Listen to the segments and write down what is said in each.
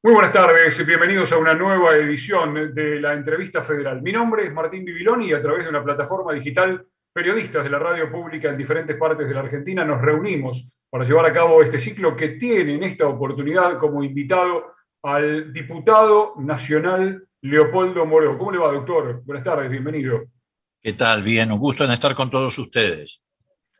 Muy buenas tardes, bienvenidos a una nueva edición de la entrevista federal. Mi nombre es Martín Bibiloni y a través de una plataforma digital, periodistas de la radio pública en diferentes partes de la Argentina nos reunimos para llevar a cabo este ciclo que tiene en esta oportunidad como invitado al diputado nacional Leopoldo Moro. ¿Cómo le va, doctor? Buenas tardes, bienvenido. ¿Qué tal? Bien, un gusto en estar con todos ustedes.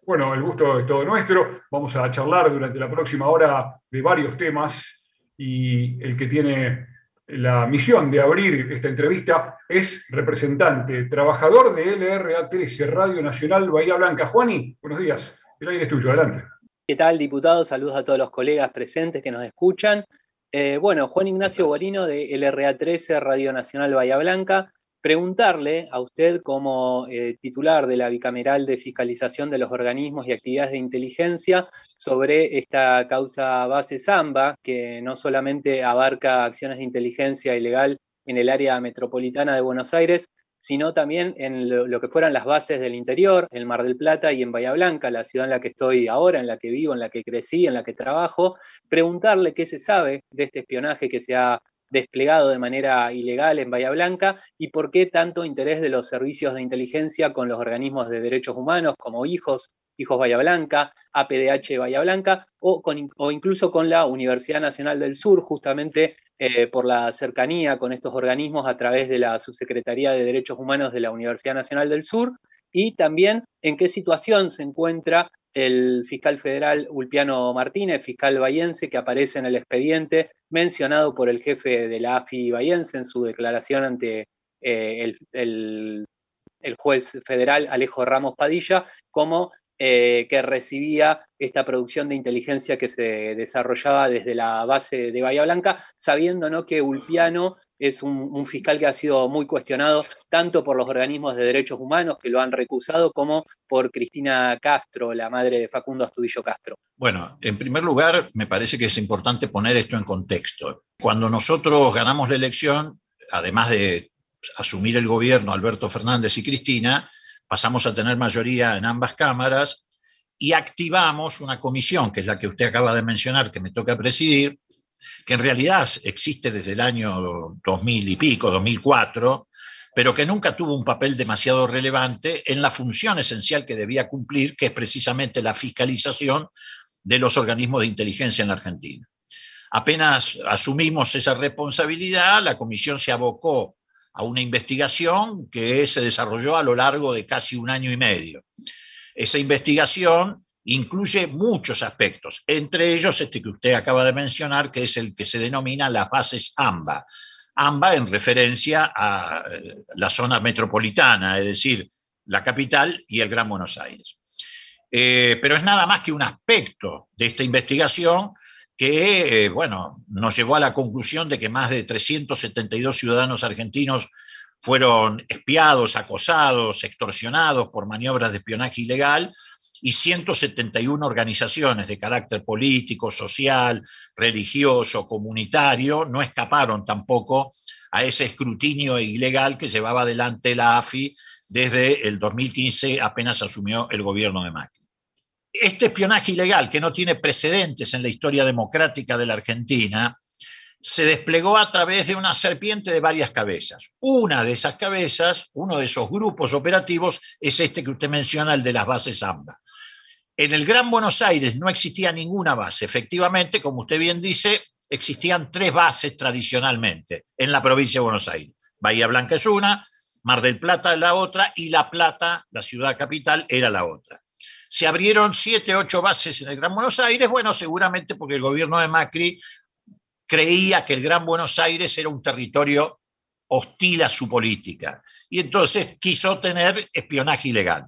Bueno, el gusto es todo nuestro. Vamos a charlar durante la próxima hora de varios temas y el que tiene la misión de abrir esta entrevista es representante, trabajador de LRA 13, Radio Nacional Bahía Blanca. Juani, buenos días. El aire es tuyo, adelante. ¿Qué tal, diputado? Saludos a todos los colegas presentes que nos escuchan. Eh, bueno, Juan Ignacio Guarino de LRA 13, Radio Nacional Bahía Blanca preguntarle a usted como eh, titular de la bicameral de fiscalización de los organismos y actividades de inteligencia sobre esta causa base Zamba, que no solamente abarca acciones de inteligencia ilegal en el área metropolitana de Buenos Aires, sino también en lo, que fueran las bases del interior, en Mar del Plata y en Bahía Blanca, la ciudad en la que estoy ahora, en la que vivo, en la que crecí, en la que trabajo, preguntarle qué se sabe de este espionaje que se ha desplegado de manera ilegal en Bahía Blanca y por qué tanto interés de los servicios de inteligencia con los organismos de derechos humanos como Hijos, Hijos Bahía Blanca, APDH Bahía Blanca o, o incluso con la Universidad Nacional del Sur, justamente eh, por la cercanía con estos organismos a través de la Subsecretaría de Derechos Humanos de la Universidad Nacional del Sur y también en qué situación se encuentra el fiscal federal Ulpiano Martínez, fiscal bayense, que aparece en el expediente mencionado por el jefe de la AFI bayense en su declaración ante eh, el, juez federal Alejo Ramos Padilla, como eh, que recibía esta producción de inteligencia que se desarrollaba desde la base de Bahía Blanca, sabiendo ¿no? que Ulpiano es un, fiscal que ha sido muy cuestionado tanto por los organismos de derechos humanos que lo han recusado como por Cristina Castro, la madre de Facundo Astudillo Castro. Bueno, en primer lugar, me parece que es importante poner esto en contexto. Cuando nosotros ganamos la elección, además de asumir el gobierno Alberto Fernández y Cristina, pasamos a tener mayoría en ambas cámaras y activamos una comisión, que es la que usted acaba de mencionar, que me toca presidir, que en realidad existe desde el año 2000 y pico, 2004, pero que nunca tuvo un papel demasiado relevante en la función esencial que debía cumplir, que es precisamente la fiscalización de los organismos de inteligencia en Argentina. Apenas asumimos esa responsabilidad, la comisión se abocó a una investigación que se desarrolló a lo largo de casi un año y medio. Esa investigación incluye muchos aspectos, entre ellos este que usted acaba de mencionar, que es el que se denomina las bases AMBA. AMBA en referencia a eh, la zona metropolitana, es decir, la capital y el Gran Buenos Aires. Eh, pero es nada más que un aspecto de esta investigación que, eh, bueno, nos llevó a la conclusión de que más de 372 ciudadanos argentinos fueron espiados, acosados, extorsionados por maniobras de espionaje ilegal y 171 organizaciones de carácter político, social, religioso, comunitario no escaparon tampoco a ese escrutinio ilegal que llevaba adelante la AFI desde el 2015 apenas asumió el gobierno de Macri. Este espionaje ilegal, que no tiene precedentes en la historia democrática de la Argentina, se desplegó a través de una serpiente de varias cabezas. Una de esas cabezas, uno de esos grupos operativos, es este que usted menciona, el de las bases AMBA. En el Gran Buenos Aires no existía ninguna base. Efectivamente, como usted bien dice, existían tres bases tradicionalmente en la provincia de Buenos Aires. Bahía Blanca es una, Mar del Plata es la otra y La Plata, la ciudad capital, era la otra. Se abrieron siete, ocho bases en el Gran Buenos Aires, bueno, seguramente porque el gobierno de Macri creía que el Gran Buenos Aires era un territorio hostil a su política y entonces quiso tener espionaje ilegal.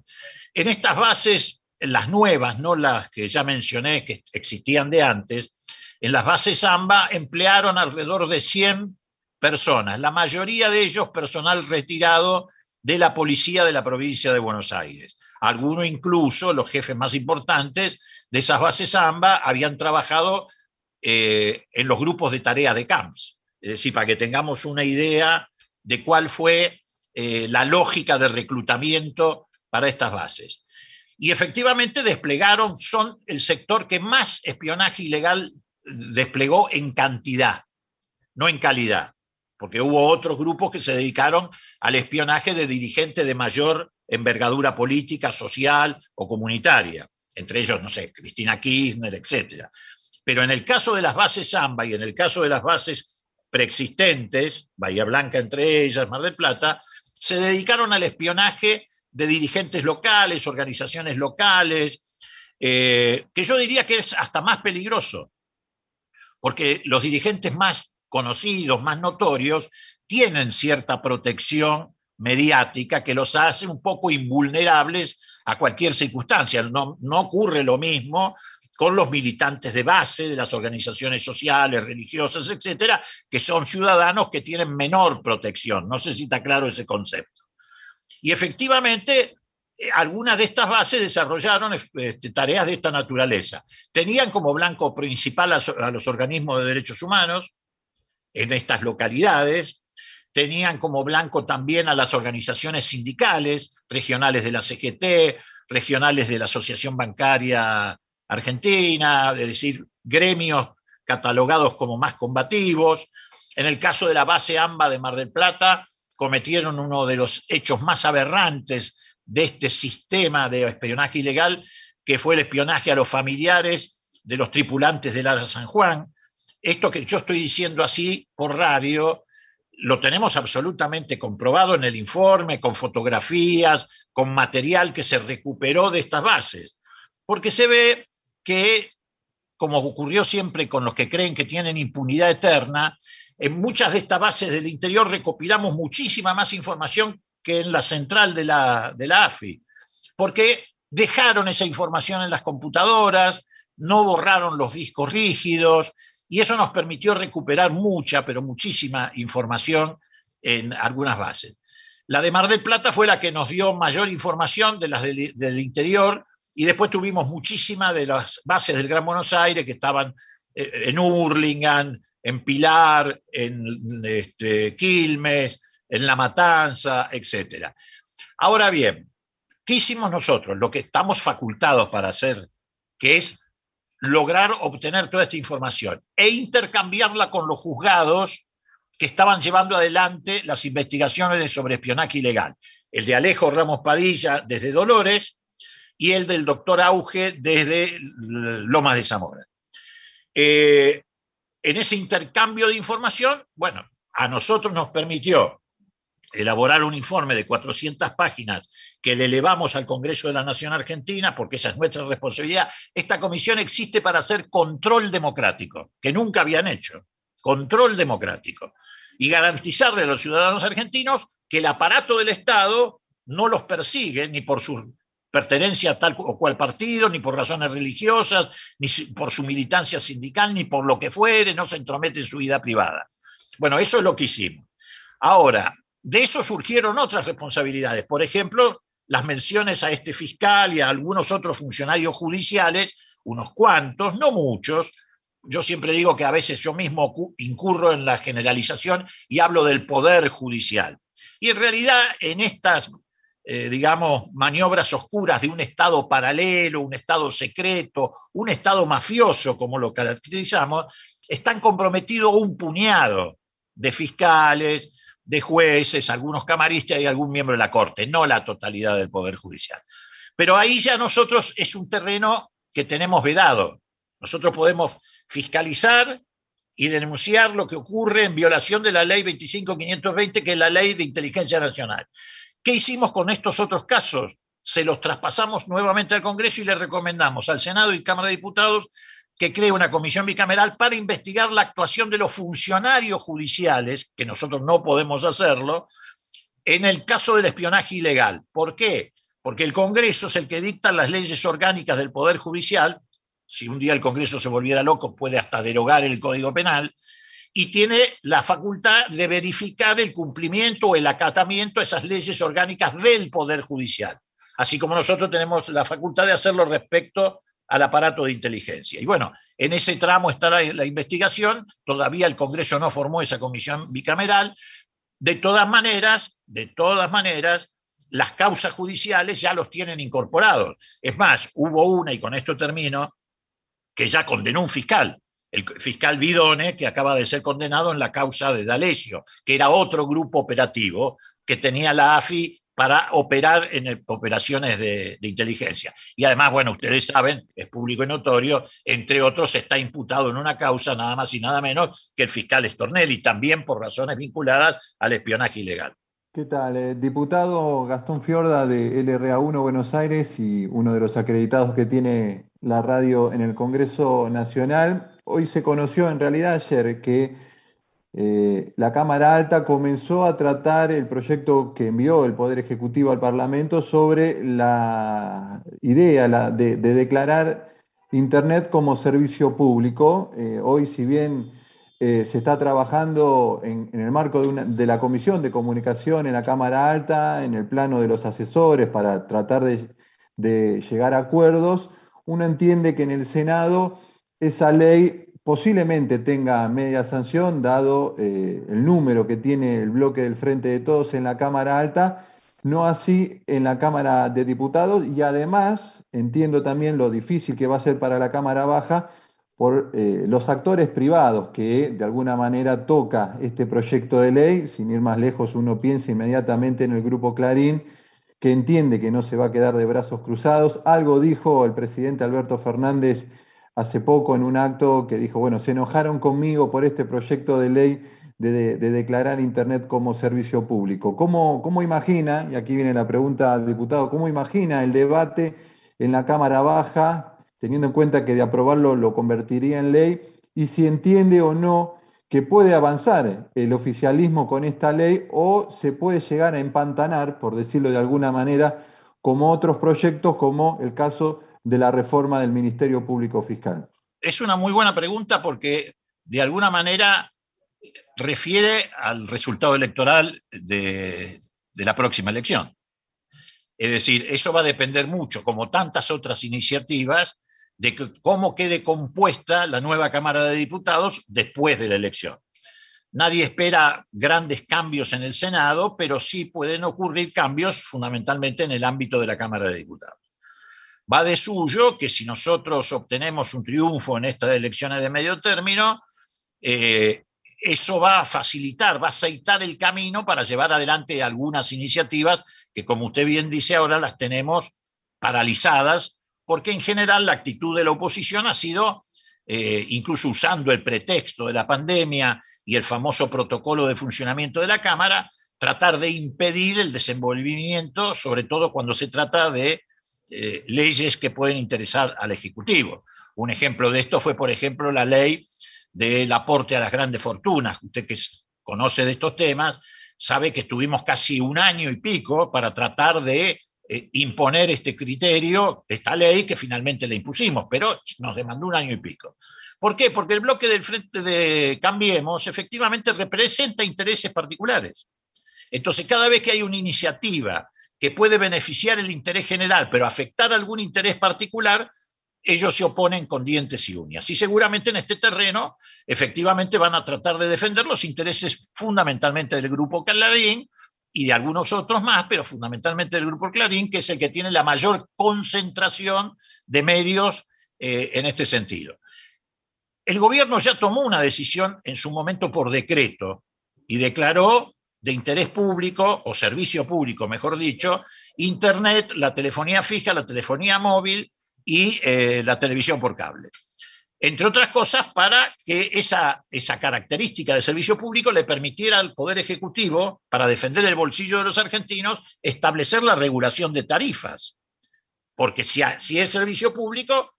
En estas bases, las nuevas, no las que ya mencioné que existían de antes, en las bases AMBA emplearon alrededor de 100 personas, la mayoría de ellos personal retirado de la policía de la provincia de Buenos Aires. Algunos incluso, los jefes más importantes de esas bases AMBA, habían trabajado eh, en los grupos de tarea de CAMPS. Es decir, para que tengamos una idea de cuál fue eh, la lógica de reclutamiento para estas bases. Y efectivamente desplegaron, son el sector que más espionaje ilegal desplegó en cantidad. no en calidad, porque hubo otros grupos que se dedicaron al espionaje de dirigentes de mayor envergadura política, social o comunitaria, entre ellos, no sé, Cristina Kirchner, etc. Pero en el caso de las bases AMBA y en el caso de las bases preexistentes, Bahía Blanca entre ellas, Mar del Plata, se dedicaron al espionaje de dirigentes locales, organizaciones locales, eh, que yo diría que es hasta más peligroso, porque los dirigentes más conocidos, más notorios, tienen cierta protección mediática que los hace un poco invulnerables a cualquier circunstancia. No, ocurre lo mismo con los militantes de base de las organizaciones sociales, religiosas, etcétera, que son ciudadanos que tienen menor protección. No sé si está claro ese concepto. Y efectivamente, eh, algunas de estas bases desarrollaron este, tareas de esta naturaleza. Tenían como blanco principal a, los organismos de derechos humanos en estas localidades, tenían como blanco también a las organizaciones sindicales, regionales de la CGT, regionales de la Asociación Bancaria Argentina, es decir, gremios catalogados como más combativos. En el caso de la base AMBA de Mar del Plata, cometieron uno de los hechos más aberrantes de este sistema de espionaje ilegal, que fue el espionaje a los familiares de los tripulantes del Ara San Juan. Esto que yo estoy diciendo así por radio, lo tenemos absolutamente comprobado en el informe, con fotografías, con material que se recuperó de estas bases, porque se ve que, como ocurrió siempre con los que creen que tienen impunidad eterna, en muchas de estas bases del interior recopilamos muchísima más información que en la central de la, de la AFI, porque dejaron esa información en las computadoras, no borraron los discos rígidos, y eso nos permitió recuperar mucha, pero muchísima información en algunas bases. La de Mar del Plata fue la que nos dio mayor información de las del, interior y después tuvimos muchísimas de las bases del Gran Buenos Aires que estaban eh, en Hurlingham, en Pilar, en este, Quilmes, en La Matanza, etc. Ahora bien, ¿qué hicimos nosotros? Lo que estamos facultados para hacer, que es lograr obtener toda esta información e intercambiarla con los juzgados que estaban llevando adelante las investigaciones de sobreespionaje ilegal. El de Alejo Ramos Padilla desde Dolores y el del doctor Auge desde Lomas de Zamora. Eh, en ese intercambio de información, bueno, a nosotros nos permitió elaborar un informe de 400 páginas que le elevamos al Congreso de la Nación Argentina, porque esa es nuestra responsabilidad. Esta comisión existe para hacer control democrático, que nunca habían hecho, control democrático, y garantizarle a los ciudadanos argentinos que el aparato del Estado no los persigue ni por sus pertenencia a tal o cual partido, ni por razones religiosas, ni por su militancia sindical, ni por lo que fuere, no se entromete en su vida privada. Bueno, eso es lo que hicimos. Ahora, de eso surgieron otras responsabilidades. Por ejemplo, las menciones a este fiscal y a algunos otros funcionarios judiciales, unos cuantos, no muchos. Yo siempre digo que a veces yo mismo incurro en la generalización y hablo del poder judicial. Y en realidad en estas eh, digamos, maniobras oscuras de un Estado paralelo, un Estado secreto, un Estado mafioso, como lo caracterizamos, están comprometidos un puñado de fiscales, de jueces, algunos camaristas y algún miembro de la Corte, no la totalidad del Poder Judicial. Pero ahí ya nosotros es un terreno que tenemos vedado. Nosotros podemos fiscalizar y denunciar lo que ocurre en violación de la ley 25520, que es la ley de inteligencia nacional. ¿Qué hicimos con estos otros casos? Se los traspasamos nuevamente al Congreso y le recomendamos al Senado y Cámara de Diputados que cree una comisión bicameral para investigar la actuación de los funcionarios judiciales, que nosotros no podemos hacerlo, en el caso del espionaje ilegal. ¿Por qué? Porque el Congreso es el que dicta las leyes orgánicas del Poder Judicial. Si un día el Congreso se volviera loco, puede hasta derogar el Código Penal y tiene la facultad de verificar el cumplimiento o el acatamiento de esas leyes orgánicas del Poder Judicial, así como nosotros tenemos la facultad de hacerlo respecto al aparato de inteligencia. Y bueno, en ese tramo está la, investigación, todavía el Congreso no formó esa comisión bicameral. De todas maneras, de todas maneras, las causas judiciales ya los tienen incorporados. Es más, hubo una, y con esto termino, que ya condenó un fiscal el fiscal Bidone, que acaba de ser condenado en la causa de D'Alessio, que era otro grupo operativo que tenía la AFI para operar en operaciones de, inteligencia. Y además, bueno, ustedes saben, es público y notorio, entre otros está imputado en una causa nada más y nada menos que el fiscal Stornelli, también por razones vinculadas al espionaje ilegal. ¿Qué tal? Eh, diputado Gastón Fiorda de LRA1 Buenos Aires y uno de los acreditados que tiene la radio en el Congreso Nacional. Hoy se conoció, en realidad ayer, que eh, la Cámara Alta comenzó a tratar el proyecto que envió el Poder Ejecutivo al Parlamento sobre la idea de, declarar Internet como servicio público. Eh, hoy, si bien eh, se está trabajando en, el marco de, la Comisión de Comunicación en la Cámara Alta, en el plano de los asesores, para tratar de, llegar a acuerdos. Uno entiende que en el Senado esa ley posiblemente tenga media sanción, dado eh, el número que tiene el bloque del Frente de Todos en la Cámara Alta, no así en la Cámara de Diputados, y además entiendo también lo difícil que va a ser para la Cámara Baja por eh, los actores privados que de alguna manera toca este proyecto de ley. Sin ir más lejos, uno piensa inmediatamente en el grupo Clarín, que entiende que no se va a quedar de brazos cruzados. Algo dijo el presidente Alberto Fernández hace poco en un acto que dijo, bueno, se enojaron conmigo por este proyecto de ley de, declarar Internet como servicio público. ¿Cómo, ¿Cómo imagina, y aquí viene la pregunta al diputado, cómo imagina el debate en la Cámara Baja teniendo en cuenta que de aprobarlo lo convertiría en ley, y si entiende o no que puede avanzar el oficialismo con esta ley o se puede llegar a empantanar, por decirlo de alguna manera, como otros proyectos, como el caso de la reforma del Ministerio Público Fiscal. Es una muy buena pregunta porque de alguna manera refiere al resultado electoral de, la próxima elección. Es decir, eso va a depender mucho, como tantas otras iniciativas, de cómo quede compuesta la nueva Cámara de Diputados después de la elección. Nadie espera grandes cambios en el Senado, pero sí pueden ocurrir cambios fundamentalmente en el ámbito de la Cámara de Diputados. Va de suyo que si nosotros obtenemos un triunfo en estas elecciones de medio término, eh, eso va a facilitar, va a aceitar el camino para llevar adelante algunas iniciativas que, como usted bien dice ahora, las tenemos paralizadas porque en general la actitud de la oposición ha sido, eh, incluso usando el pretexto de la pandemia y el famoso protocolo de funcionamiento de la Cámara, tratar de impedir el desenvolvimiento, sobre todo cuando se trata de eh, leyes que pueden interesar al Ejecutivo. Un ejemplo de esto fue, por ejemplo, la ley del aporte a las grandes fortunas. Usted que conoce de estos temas, sabe que estuvimos casi un año y pico para tratar de eh, imponer este criterio, esta ley que finalmente le impusimos, pero nos demandó un año y pico. ¿Por qué? Porque el bloque del Frente de Cambiemos efectivamente representa intereses particulares. Entonces, cada vez que hay una iniciativa que puede beneficiar el interés general, pero afectar algún interés particular, ellos se oponen con dientes y uñas. Y seguramente en este terreno, efectivamente, van a tratar de defender los intereses fundamentalmente del grupo Calarín, y de algunos otros más, pero fundamentalmente del Grupo Clarín, que es el que tiene la mayor concentración de medios eh, en este sentido. El gobierno ya tomó una decisión en su momento por decreto y declaró de interés público o servicio público, mejor dicho, Internet, la telefonía fija, la telefonía móvil y eh, la televisión por cable entre otras cosas, para que esa, esa característica de servicio público le permitiera al Poder Ejecutivo, para defender el bolsillo de los argentinos, establecer la regulación de tarifas. Porque si, si es servicio público,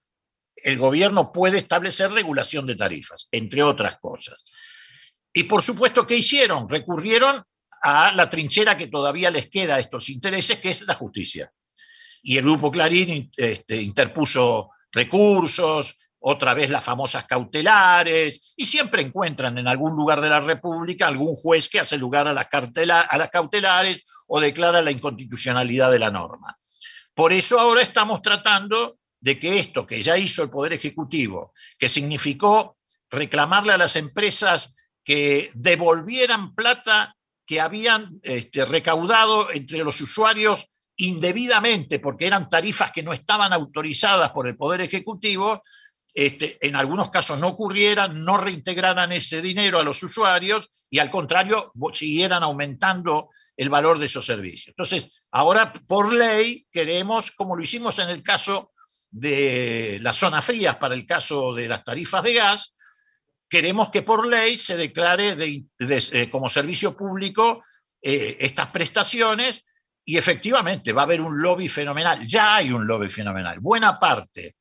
el gobierno puede establecer regulación de tarifas, entre otras cosas. Y por supuesto, ¿qué hicieron? Recurrieron a la trinchera que todavía les queda a estos intereses, que es la justicia. Y el Grupo Clarín este, interpuso recursos, otra vez las famosas cautelares, y siempre encuentran en algún lugar de la República algún juez que hace lugar a las, a las cautelares o declara la inconstitucionalidad de la norma. Por eso ahora estamos tratando de que esto que ya hizo el Poder Ejecutivo, que significó reclamarle a las empresas que devolvieran plata que habían este, recaudado entre los usuarios indebidamente, porque eran tarifas que no estaban autorizadas por el Poder Ejecutivo, este, en algunos casos no ocurrieran, no reintegraran ese dinero a los usuarios y al contrario siguieran aumentando el valor de esos servicios. Entonces, ahora por ley queremos, como lo hicimos en el caso de las zonas frías para el caso de las tarifas de gas, queremos que por ley se declare eh, como servicio público eh, estas prestaciones y efectivamente va a haber un lobby fenomenal, ya hay un lobby fenomenal. Buena parte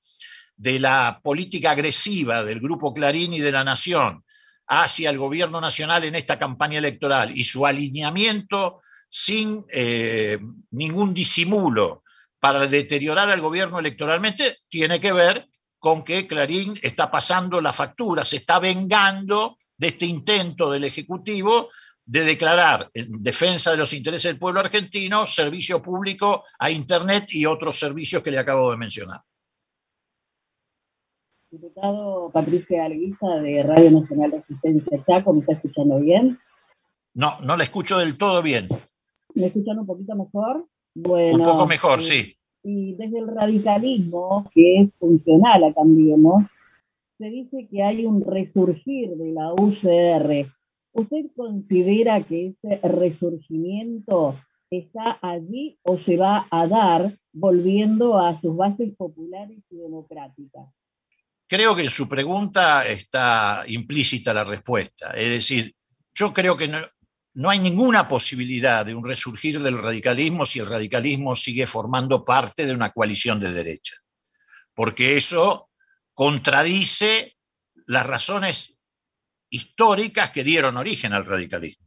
de la política agresiva del Grupo Clarín y de la Nación hacia el gobierno nacional en esta campaña electoral y su alineamiento sin eh, ningún disimulo para deteriorar al gobierno electoralmente, tiene que ver con que Clarín está pasando la factura, se está vengando de este intento del Ejecutivo de declarar en defensa de los intereses del pueblo argentino servicio público a Internet y otros servicios que le acabo de mencionar. Diputado Patricia Alguiza de Radio Nacional Resistencia Chaco, ¿me está escuchando bien? No, no la escucho del todo bien. ¿Me escuchan un poquito mejor? Bueno. Un poco mejor, eh, sí. Y desde el radicalismo, que es funcional a Cambiemos, se dice que hay un resurgir de la UCR. ¿Usted considera que ese resurgimiento está allí o se va a dar volviendo a sus bases populares y democráticas? Creo que en su pregunta está implícita la respuesta. Es decir, yo creo que no, hay ninguna posibilidad de un resurgir del radicalismo si el radicalismo sigue formando parte de una coalición de derecha, porque eso contradice las razones históricas que dieron origen al radicalismo.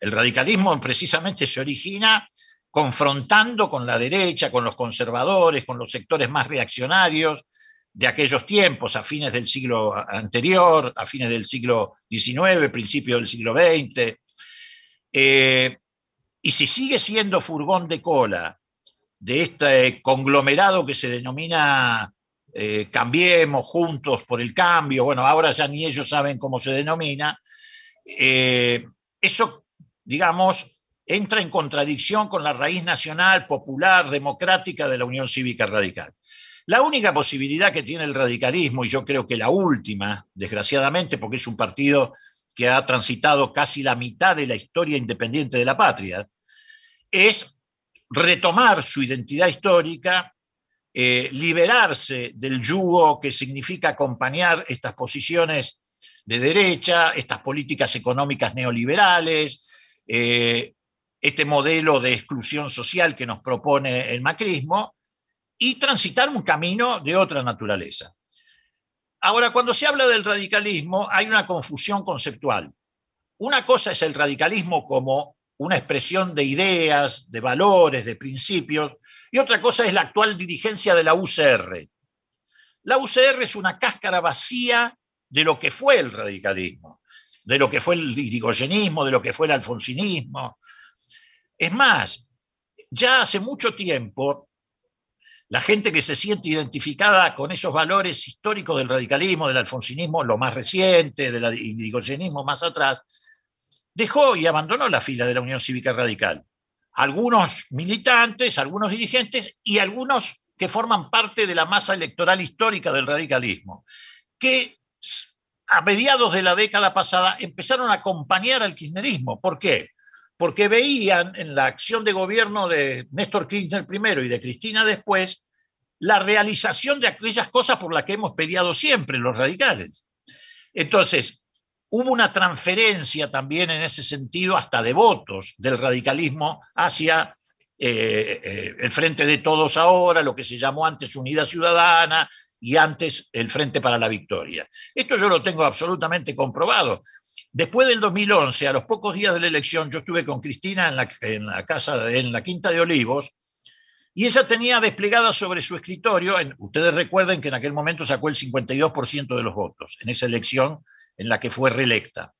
El radicalismo precisamente se origina confrontando con la derecha, con los conservadores, con los sectores más reaccionarios, de aquellos tiempos, a fines del siglo anterior, a fines del siglo XIX, principio del siglo XX. Eh, y si sigue siendo furgón de cola de este conglomerado que se denomina eh, Cambiemos Juntos por el Cambio, bueno, ahora ya ni ellos saben cómo se denomina, eh, eso, digamos, entra en contradicción con la raíz nacional, popular, democrática de la Unión Cívica Radical. La única posibilidad que tiene el radicalismo, y yo creo que la última, desgraciadamente, porque es un partido que ha transitado casi la mitad de la historia independiente de la patria, es retomar su identidad histórica, eh, liberarse del yugo que significa acompañar estas posiciones de derecha, estas políticas económicas neoliberales, eh, este modelo de exclusión social que nos propone el macrismo, y transitar un camino de otra naturaleza. Ahora, cuando se habla del radicalismo, hay una confusión conceptual. Una cosa es el radicalismo como una expresión de ideas, de valores, de principios, y otra cosa es la actual dirigencia de la UCR. La UCR es una cáscara vacía de lo que fue el radicalismo, de lo que fue el irigoyenismo, de lo que fue el alfonsinismo. Es más, ya hace mucho tiempo la gente que se siente identificada con esos valores históricos del radicalismo, del alfonsinismo, lo más reciente, del irigoyenismo más atrás, dejó y abandonó la fila de la Unión Cívica Radical. Algunos militantes, algunos dirigentes y algunos que forman parte de la masa electoral histórica del radicalismo, que a mediados de la década pasada empezaron a acompañar al kirchnerismo. ¿Por qué? Porque veían en la acción de gobierno de Néstor Kirchner primero y de Cristina después la realización de aquellas cosas por las que hemos peleado siempre los radicales. Entonces, hubo una transferencia también en ese sentido hasta de votos del radicalismo hacia eh, eh, el Frente de Todos ahora, lo que se llamó antes Unidad Ciudadana y antes el Frente para la Victoria. Esto yo lo tengo absolutamente comprobado. Después del 2011, a los pocos días de la elección, yo estuve con Cristina en la, casa, en la Quinta de Olivos, y ella tenía desplegada sobre su escritorio, ustedes recuerden que en aquel momento sacó el 52% de los votos, en esa elección en la que fue reelecta.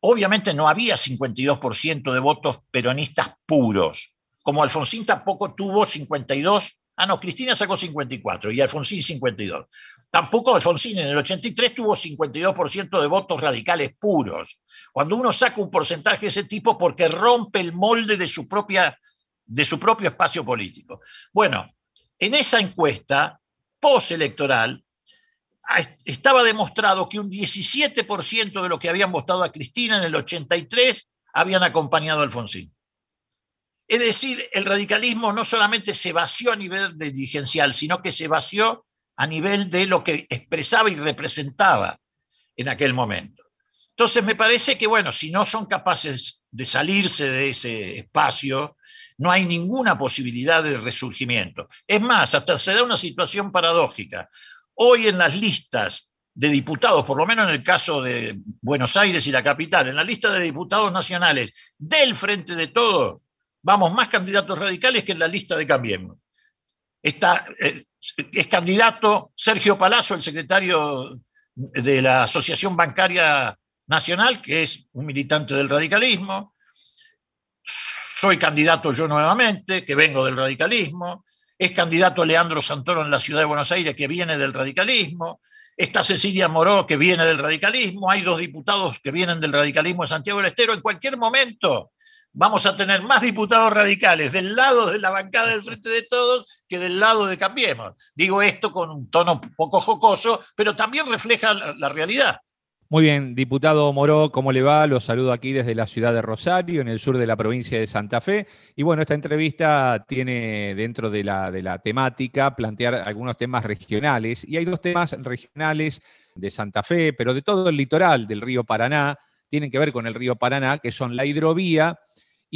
Obviamente no había 52% de votos peronistas puros, como Alfonsín tampoco tuvo 52 Ah, no, Cristina sacó 54 y Alfonsín 52. Tampoco Alfonsín en el 83 tuvo 52% de votos radicales puros. Cuando uno saca un porcentaje de ese tipo porque rompe el molde de su, propia, de su propio espacio político. Bueno, en esa encuesta postelectoral, estaba demostrado que un 17% de los que habían votado a Cristina en el 83 habían acompañado a Alfonsín. Es decir, el radicalismo no solamente se vació a nivel dirigencial, sino que se vació a nivel de lo que expresaba y representaba en aquel momento. Entonces me parece que, bueno, si no son capaces de salirse de ese espacio, no hay ninguna posibilidad de resurgimiento. Es más, hasta se da una situación paradójica. Hoy en las listas de diputados, por lo menos en el caso de Buenos Aires y la capital, en la lista de diputados nacionales del Frente de Todos, vamos más candidatos radicales que en la lista de Cambiemos. Está, eh, es candidato Sergio Palazzo, el secretario de la Asociación Bancaria Nacional, que es un militante del radicalismo. Soy candidato yo nuevamente, que vengo del radicalismo. Es candidato Leandro Santoro en la ciudad de Buenos Aires, que viene del radicalismo. Está Cecilia Moró, que viene del radicalismo. Hay dos diputados que vienen del radicalismo de Santiago del Estero. En cualquier momento vamos a tener más diputados radicales del lado de la bancada del Frente de Todos que del lado de Cambiemos. Digo esto con un tono poco jocoso, pero también refleja la, realidad. Muy bien, diputado Moró, ¿cómo le va? Lo saludo aquí desde la ciudad de Rosario, en el sur de la provincia de Santa Fe. Y bueno, esta entrevista tiene dentro de la temática plantear algunos temas regionales. Y hay dos temas regionales de Santa Fe, pero de todo el litoral del río Paraná, tienen que ver con el río Paraná, que son la hidrovía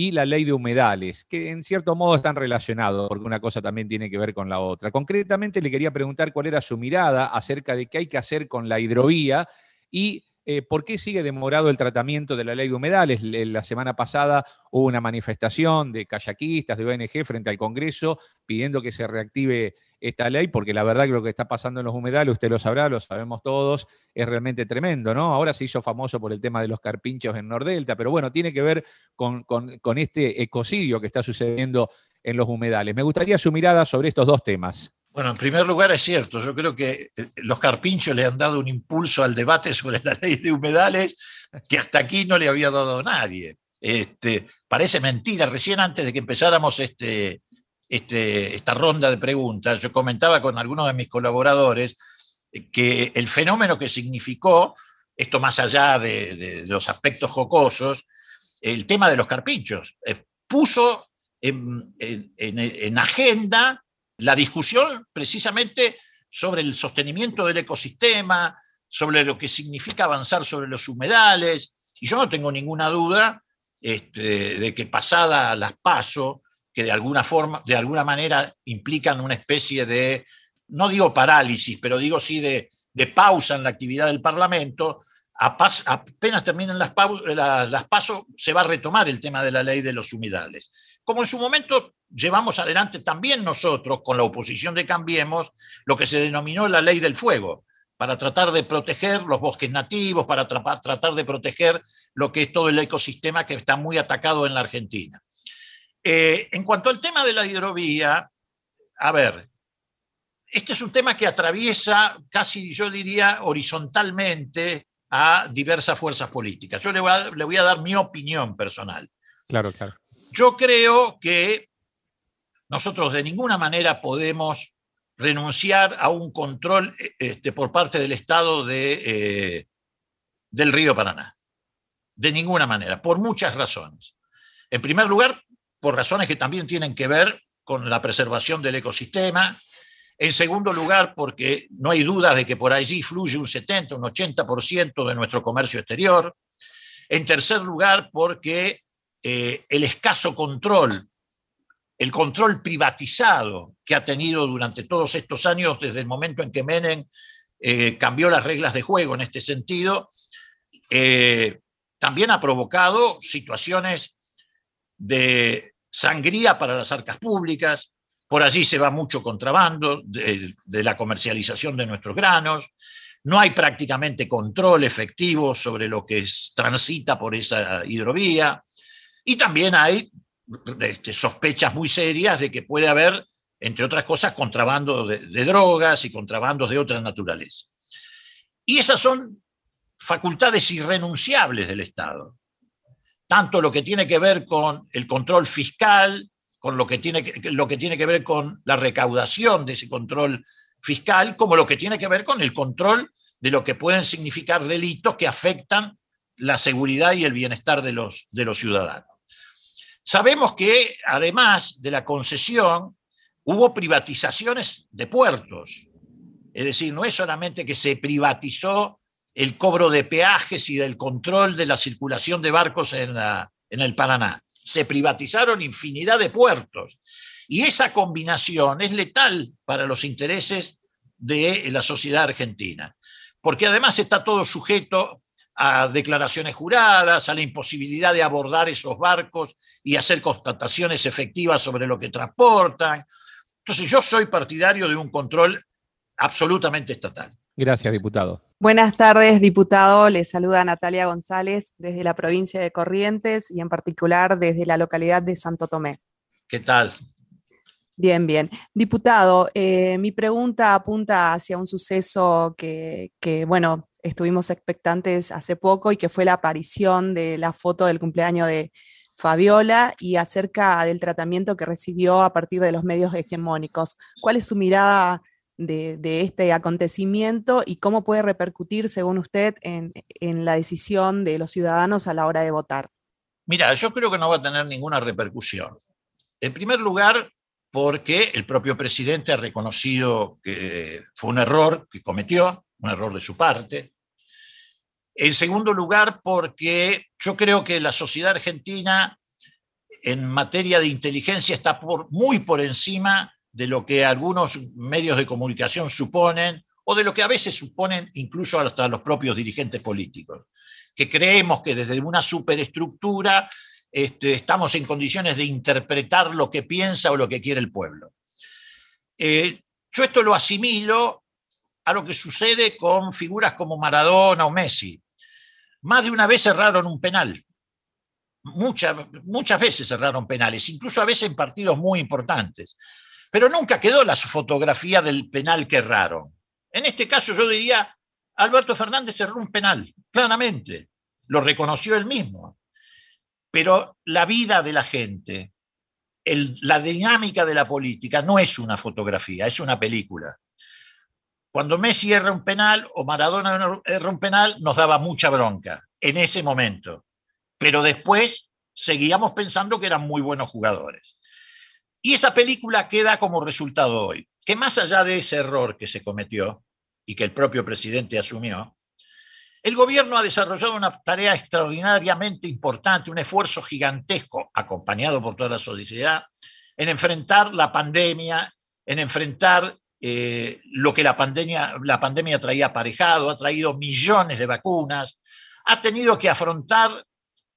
y la ley de humedales, que en cierto modo están relacionados, porque una cosa también tiene que ver con la otra. Concretamente le quería preguntar cuál era su mirada acerca de qué hay que hacer con la hidrovía y eh, por qué sigue demorado el tratamiento de la ley de humedales. La semana pasada hubo una manifestación de kayakistas, de ONG frente al Congreso pidiendo que se reactive esta ley, porque la verdad que lo que está pasando en los humedales, usted lo sabrá, lo sabemos todos, es realmente tremendo, ¿no? Ahora se hizo famoso por el tema de los carpinchos en Nordelta, pero bueno, tiene que ver con, con este ecocidio que está sucediendo en los humedales. Me gustaría su mirada sobre estos dos temas. Bueno, en primer lugar es cierto, yo creo que eh, los carpinchos le han dado un impulso al debate sobre la ley de humedales que hasta aquí no le había dado nadie. Este, parece mentira, recién antes de que empezáramos este, este, esta ronda de preguntas, yo comentaba con algunos de mis colaboradores que el fenómeno que significó, esto más allá de, los aspectos jocosos, el tema de los carpinchos, eh, puso en, agenda la discusión precisamente sobre el sostenimiento del ecosistema, sobre lo que significa avanzar sobre los humedales, y yo no tengo ninguna duda este, de que pasada las paso, que de alguna forma, de alguna manera implican una especie de, no digo parálisis, pero digo sí de, pausa en la actividad del Parlamento, apenas terminen las, las pasos, se va a retomar el tema de la ley de los humedales. Como en su momento llevamos adelante también nosotros, con la oposición de Cambiemos, lo que se denominó la ley del fuego, para tratar de proteger los bosques nativos, para tratar de proteger lo que es todo el ecosistema que está muy atacado en la Argentina. Eh, en cuanto al tema de la hidrovía, a ver, este es un tema que atraviesa casi, yo diría, horizontalmente a diversas fuerzas políticas. Yo le voy a, le voy a dar mi opinión personal. Claro, claro. Yo creo que nosotros de ninguna manera podemos renunciar a un control este, por parte del Estado de, eh, del río Paraná. De ninguna manera, por muchas razones. En primer lugar, por razones que también tienen que ver con la preservación del ecosistema. En segundo lugar, porque no hay duda de que por allí fluye un 70, un 80% de nuestro comercio exterior. En tercer lugar, porque eh, el escaso control, el control privatizado que ha tenido durante todos estos años, desde el momento en que Menem eh, cambió las reglas de juego en este sentido, eh, también ha provocado situaciones de sangría para las arcas públicas, por allí se va mucho contrabando de, la comercialización de nuestros granos, no hay prácticamente control efectivo sobre lo que transita por esa hidrovía. Y también hay este, sospechas muy serias de que puede haber, entre otras cosas, contrabando de, de drogas y contrabandos de otra naturaleza. Y esas son facultades irrenunciables del Estado tanto lo que tiene que ver con el control fiscal, con lo que tiene que, lo que, tiene que ver con la recaudación de ese control fiscal como lo que tiene que ver con el control de lo que pueden significar delitos que afectan la seguridad y el bienestar de los, de los ciudadanos. Sabemos que además de la concesión, hubo privatizaciones de puertos. Es decir, no es solamente que se privatizó el cobro de peajes y del control de la circulación de barcos en, el Paraná. Se privatizaron infinidad de puertos. Y esa combinación es letal para los intereses de la sociedad argentina, porque además está todo sujeto a declaraciones juradas, a la imposibilidad de abordar esos barcos y hacer constataciones efectivas sobre lo que transportan. Entonces yo soy partidario de un control absolutamente estatal. Gracias, diputado. Buenas tardes, diputado. Le saluda Natalia González desde la provincia de Corrientes y en particular desde la localidad de Santo Tomé. ¿Qué tal? Bien, bien. Diputado, eh, mi pregunta apunta hacia un suceso que, que, bueno, estuvimos expectantes hace poco y que fue la aparición de la foto del cumpleaños de Fabiola y acerca del tratamiento que recibió a partir de los medios hegemónicos. ¿Cuál es su mirada de, este acontecimiento y cómo puede repercutir, según usted, en, en la decisión de los ciudadanos a la hora de votar? Mira, yo creo que no va a tener ninguna repercusión. En primer lugar, porque el propio presidente ha reconocido que fue un error que cometió, un error de su parte. En segundo lugar, porque yo creo que la sociedad argentina en materia de inteligencia está muy por encima de lo que algunos medios de comunicación suponen o de lo que a veces suponen incluso hasta los propios dirigentes políticos, que creemos que desde una superestructura este, estamos en condiciones de interpretar lo que piensa o lo que quiere el pueblo. Eh, yo esto lo asimilo a lo que sucede con figuras como Maradona o Messi. Más de una vez cerraron un penal. Muchas, muchas veces cerraron penales, incluso a veces en partidos muy importantes. Pero nunca quedó la fotografía del penal que erraron. En este caso yo diría, Alberto Fernández cerró un penal, claramente. Lo reconoció él mismo. Pero la vida de la gente, la dinámica de la política no es una fotografía, es una película. Cuando Messi erra un penal o Maradona erra un penal, nos daba mucha bronca en ese momento. Pero después seguíamos pensando que eran muy buenos jugadores. Y esa película queda como resultado hoy, que más allá de ese error que se cometió y que el propio presidente asumió, el gobierno ha desarrollado una tarea extraordinariamente importante, un esfuerzo gigantesco, acompañado por toda la sociedad, en enfrentar la pandemia, en enfrentar eh, lo que la pandemia, la pandemia traía aparejado, ha traído millones de vacunas, ha tenido que afrontar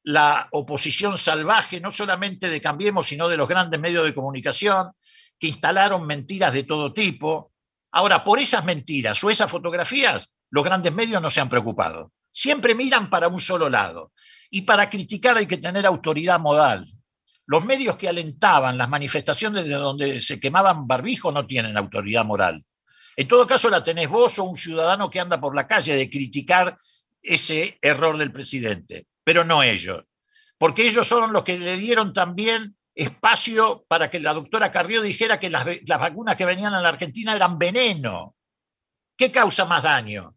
la oposición salvaje, no solamente de Cambiemos, sino de los grandes medios de comunicación, que instalaron mentiras de todo tipo. Ahora, por esas mentiras o esas fotografías, los grandes medios no se han preocupado. Siempre miran para un solo lado. Y para criticar hay que tener autoridad modal. Los medios que alentaban las manifestaciones de donde se quemaban barbijos no tienen autoridad moral. En todo caso, la tenés vos o un ciudadano que anda por la calle de criticar ese error del presidente, pero no ellos, porque ellos son los que le dieron también espacio para que la doctora Carrió dijera que las, las vacunas que venían a la Argentina eran veneno. ¿Qué causa más daño?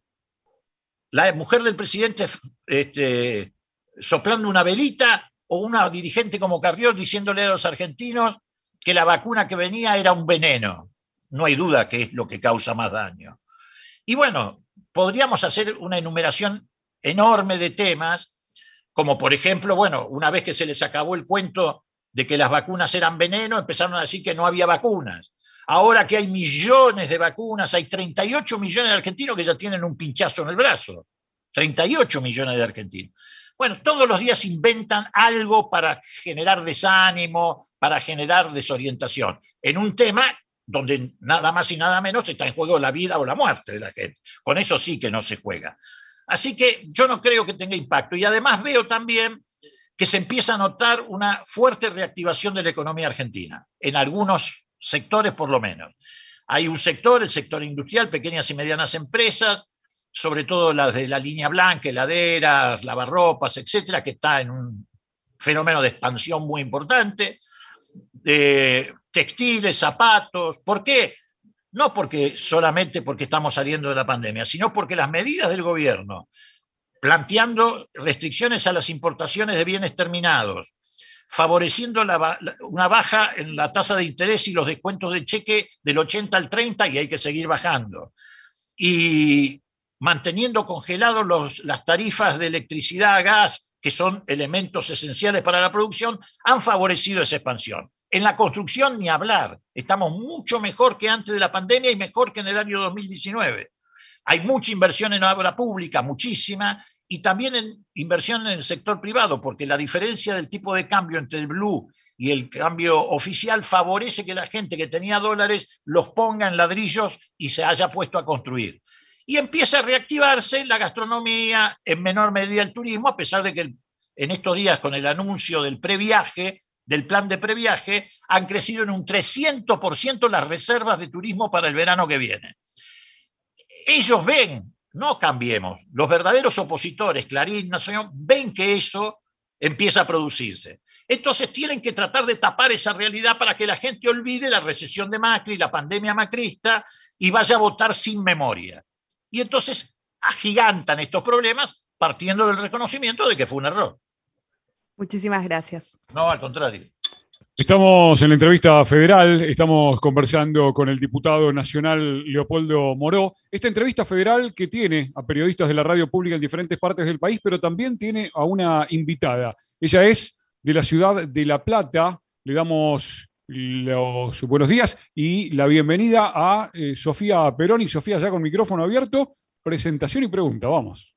la mujer del presidente este, soplando una velita o una dirigente como Carrió diciéndole a los argentinos que la vacuna que venía era un veneno. No hay duda que es lo que causa más daño. Y bueno, podríamos hacer una enumeración enorme de temas, como por ejemplo, bueno, una vez que se les acabó el cuento de que las vacunas eran veneno, empezaron a decir que no había vacunas. Ahora que hay millones de vacunas, hay 38 millones de argentinos que ya tienen un pinchazo en el brazo. 38 millones de argentinos. Bueno, todos los días inventan algo para generar desánimo, para generar desorientación, en un tema donde nada más y nada menos está en juego la vida o la muerte de la gente. Con eso sí que no se juega. Así que yo no creo que tenga impacto. Y además veo también que se empieza a notar una fuerte reactivación de la economía argentina, en algunos sectores por lo menos. Hay un sector, el sector industrial, pequeñas y medianas empresas, sobre todo las de la línea blanca, heladeras, lavarropas, etcétera, que está en un fenómeno de expansión muy importante. textiles, zapatos. ¿Por qué? No porque solamente porque estamos saliendo de la pandemia, sino porque las medidas del gobierno planteando restricciones a las importaciones de bienes terminados, favoreciendo una baja en la tasa de interés y los descuentos de cheque del 80 al 30 y hay que seguir bajando. Y manteniendo congelados las tarifas de electricidad, gas, que son elementos esenciales para la producción, han favorecido esa expansión. En la construcción ni hablar, estamos mucho mejor que antes de la pandemia y mejor que en el año 2019. Hay mucha inversión en obra pública, muchísima, y también en inversión en el sector privado, porque la diferencia del tipo de cambio entre el blue y el cambio oficial favorece que la gente que tenía dólares los ponga en ladrillos y se haya puesto a construir. Y empieza a reactivarse la gastronomía, en menor medida el turismo, a pesar de que en estos días con el anuncio del previaje, del plan de previaje, han crecido en un 300% las reservas de turismo para el verano que viene. Ellos ven no cambiemos. Los verdaderos opositores, Clarín, Nación, ven que eso empieza a producirse. Entonces tienen que tratar de tapar esa realidad para que la gente olvide la recesión de Macri, la pandemia macrista y vaya a votar sin memoria. Y entonces agigantan estos problemas partiendo del reconocimiento de que fue un error. Muchísimas gracias. No, al contrario. Estamos en la entrevista federal, estamos conversando con el diputado nacional Leopoldo Moró. Esta entrevista federal que tiene a periodistas de la radio pública en diferentes partes del país, pero también tiene a una invitada. Ella es de la ciudad de La Plata. Le damos los buenos días y la bienvenida a eh, Sofía Perón. Sofía, ya con micrófono abierto, presentación y pregunta. Vamos.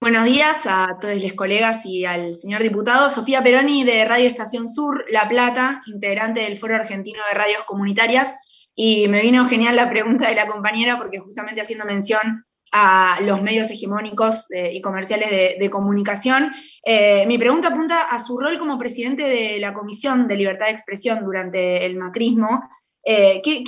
Buenos días a todos los colegas y al señor diputado. Sofía Peroni de Radio Estación Sur, La Plata, integrante del Foro Argentino de Radios Comunitarias. Y me vino genial la pregunta de la compañera porque justamente haciendo mención a los medios hegemónicos eh, y comerciales de, comunicación. Eh, mi pregunta apunta a su rol como presidente de la Comisión de Libertad de Expresión durante el macrismo. Eh, ¿qué,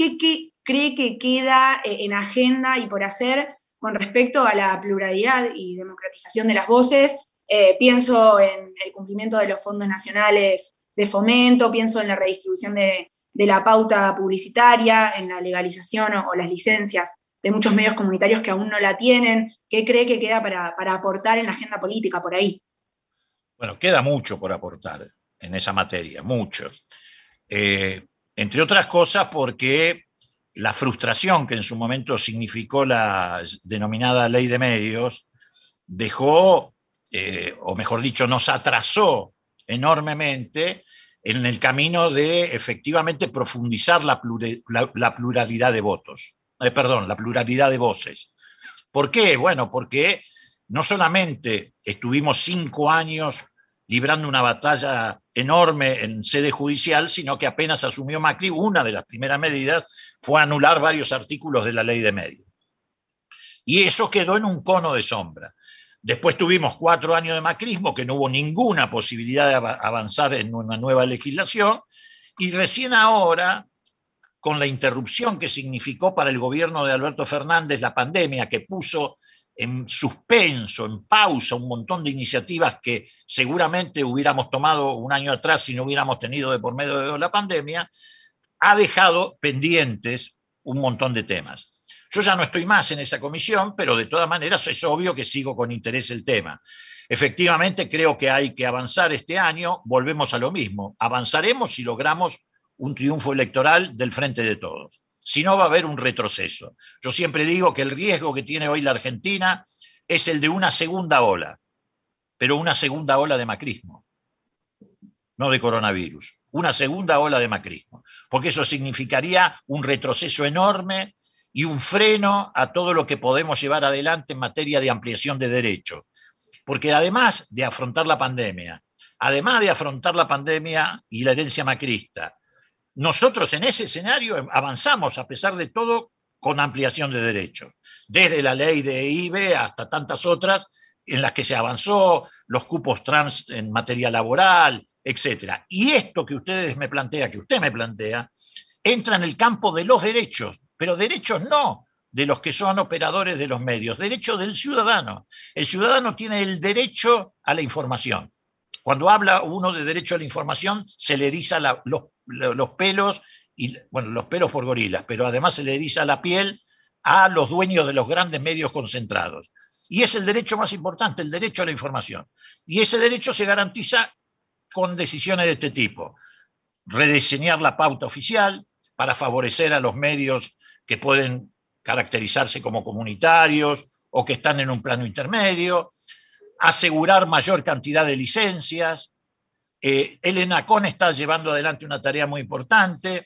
cree que queda en agenda y por hacer con respecto a la pluralidad y democratización de las voces. Eh, pienso en el cumplimiento de los fondos nacionales de fomento, pienso en la redistribución de, la pauta publicitaria, en la legalización o, las licencias de muchos medios comunitarios que aún no la tienen. ¿Qué cree que queda para, aportar en la agenda política por ahí? Bueno, queda mucho por aportar en esa materia, mucho. Eh, entre otras cosas porque la frustración que en su momento significó la denominada ley de medios dejó, eh, o mejor dicho, nos atrasó enormemente en el camino de efectivamente profundizar la, pluralidad de votos, eh, perdón, la pluralidad de voces. ¿Por qué? Bueno, porque no solamente estuvimos cinco años librando una batalla enorme en sede judicial, sino que apenas asumió Macri, una de las primeras medidas fue anular varios artículos de la ley de medios. Y eso quedó en un cono de sombra. Después tuvimos cuatro años de macrismo, que no hubo ninguna posibilidad de avanzar en una nueva legislación, y recién ahora, con la interrupción que significó para el gobierno de Alberto Fernández la pandemia, que puso en suspenso, en pausa, un montón de iniciativas que seguramente hubiéramos tomado un año atrás si no hubiéramos tenido de por medio de la pandemia, ha dejado pendientes un montón de temas. Yo ya no estoy más en esa comisión, pero de todas maneras es obvio que sigo con interés el tema. Efectivamente, creo que hay que avanzar este año, volvemos a lo mismo, avanzaremos si logramos un triunfo electoral del frente de todos. Si no, va a haber un retroceso. Yo siempre digo que el riesgo que tiene hoy la Argentina es el de una segunda ola, pero una segunda ola de macrismo, no de coronavirus una segunda ola de macrismo, porque eso significaría un retroceso enorme y un freno a todo lo que podemos llevar adelante en materia de ampliación de derechos. Porque además de afrontar la pandemia, además de afrontar la pandemia y la herencia macrista, nosotros en ese escenario avanzamos, a pesar de todo, con ampliación de derechos, desde la ley de IBE hasta tantas otras en las que se avanzó, los cupos trans en materia laboral, etcétera. Y esto que ustedes me plantean, que usted me plantea, entra en el campo de los derechos, pero derechos no de los que son operadores de los medios, derechos del ciudadano. El ciudadano tiene el derecho a la información. Cuando habla uno de derecho a la información, se le eriza los, los pelos y, bueno, los pelos por gorilas, pero además se le eriza la piel a los dueños de los grandes medios concentrados. Y es el derecho más importante, el derecho a la información. Y ese derecho se garantiza con decisiones de este tipo. Rediseñar la pauta oficial para favorecer a los medios que pueden caracterizarse como comunitarios o que están en un plano intermedio, asegurar mayor cantidad de licencias. Eh, el está llevando adelante una tarea muy importante.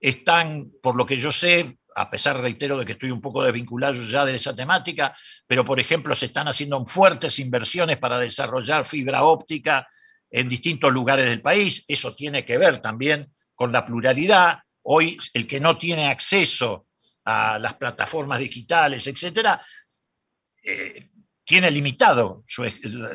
Están, por lo que yo sé, a pesar, reitero, de que estoy un poco desvinculado ya de esa temática, pero por ejemplo se están haciendo fuertes inversiones para desarrollar fibra óptica en distintos lugares del país. Eso tiene que ver también con la pluralidad. Hoy el que no tiene acceso a las plataformas digitales, etcétera, eh, tiene limitado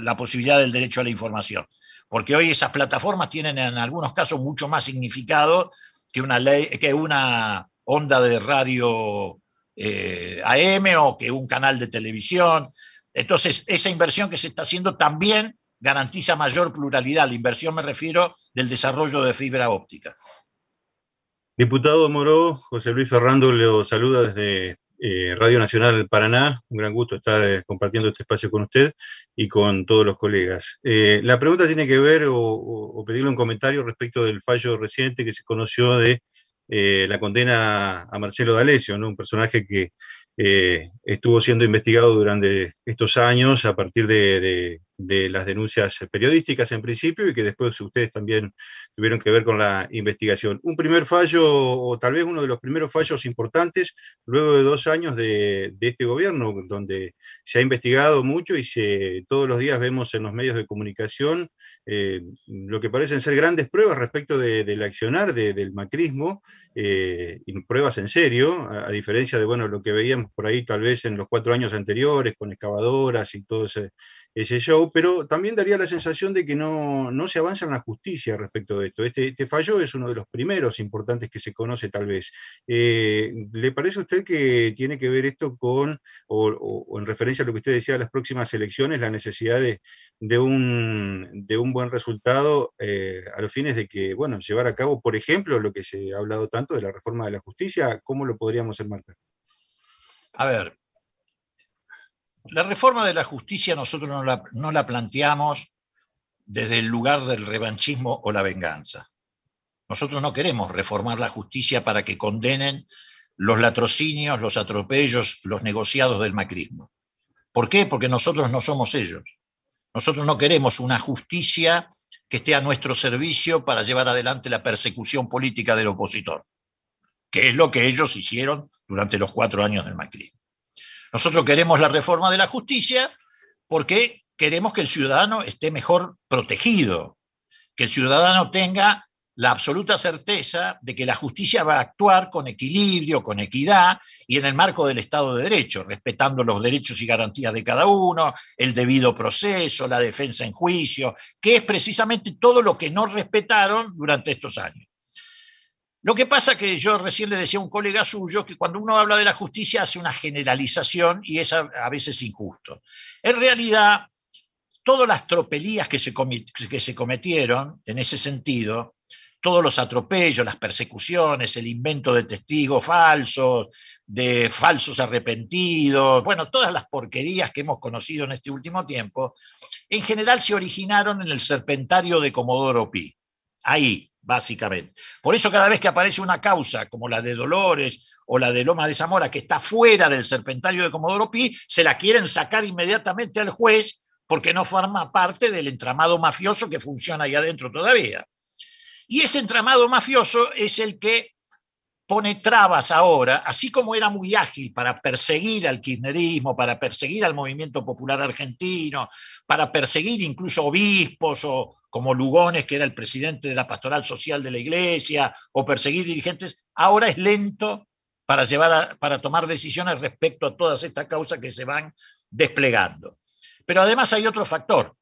la posibilidad del derecho a la información, porque hoy esas plataformas tienen en algunos casos mucho más significado que una onda de radio eh, AM o que un canal de televisión. Entonces, esa inversión que se está haciendo también garantiza mayor pluralidad. La inversión me refiero del desarrollo de fibra óptica. Diputado Moró, José Luis Ferrando lo saluda desde eh, Radio Nacional Paraná. Un gran gusto estar eh, compartiendo este espacio con usted y con todos los colegas. Eh, la pregunta tiene que ver o, pedirle un comentario respecto del fallo reciente que se conoció de la condena a Marcelo D'Alessio, ¿no? un personaje que estuvo siendo investigado durante estos años a partir de, de las denuncias periodísticas en principio y que después ustedes también tuvieron que ver con la investigación. Un primer fallo, o tal vez uno de los primeros fallos importantes, luego de dos años de, este gobierno, donde se ha investigado mucho y se, todos los días vemos en los medios de comunicación eh, lo que parecen ser grandes pruebas respecto del accionar del macrismo, eh, y pruebas en serio, a, diferencia de bueno, lo que veíamos por ahí tal vez en los cuatro años anteriores, con excavadoras y todo ese show, pero también daría la sensación de que no, se avanza en la justicia respecto de esto. Este, este, fallo es uno de los primeros importantes que se conoce tal vez. Eh, ¿Le parece a usted que tiene que ver esto con, o, en referencia a lo que usted decía de las próximas elecciones, la necesidad de, de, un, de un, buen resultado eh, a los fines de que, bueno, llevar a cabo, por ejemplo, lo que se ha hablado tanto de la reforma de la justicia, ¿cómo lo podríamos enmarcar? A ver, la reforma de la justicia nosotros no la, planteamos desde el lugar del revanchismo o la venganza. Nosotros no queremos reformar la justicia para que condenen los latrocinios, los atropellos, los negociados del macrismo. ¿Por qué? Porque nosotros no somos ellos. Nosotros no queremos una justicia que esté a nuestro servicio para llevar adelante la persecución política del opositor, que es lo que ellos hicieron durante los cuatro años del macrismo. Nosotros queremos la reforma de la justicia porque queremos que el ciudadano esté mejor protegido, que el ciudadano tenga la absoluta certeza de que la justicia va a actuar con equilibrio, con equidad y en el marco del Estado de Derecho, respetando los derechos y garantías de cada uno, el debido proceso, la defensa en juicio, que es precisamente todo lo que no respetaron durante estos años. Lo que pasa que yo recién le decía a un colega suyo que cuando uno habla de la justicia hace una generalización y es a, veces injusto. En realidad, todas las tropelías que se, que se cometieron en ese sentido, todos los atropellos, las persecuciones, el invento de testigos falsos, de falsos arrepentidos, bueno, todas las porquerías que hemos conocido en este último tiempo, en general se originaron en el serpentario de Comodoro Pi. Ahí, básicamente. Por eso cada vez que aparece una causa como la de Dolores o la de Loma de Zamora, que está fuera del serpentario de Comodoro Pi, se la quieren sacar inmediatamente al juez porque no forma parte del entramado mafioso que funciona ahí adentro todavía. Y ese entramado mafioso es el que pone trabas ahora, así como era muy ágil para perseguir al kirchnerismo, para perseguir al movimiento popular argentino, para perseguir incluso obispos o como Lugones, que era el presidente de la pastoral social de la iglesia, o perseguir dirigentes, ahora es lento para, llevar para tomar decisiones respecto a todas estas causas que se van desplegando. Pero además hay otro factor.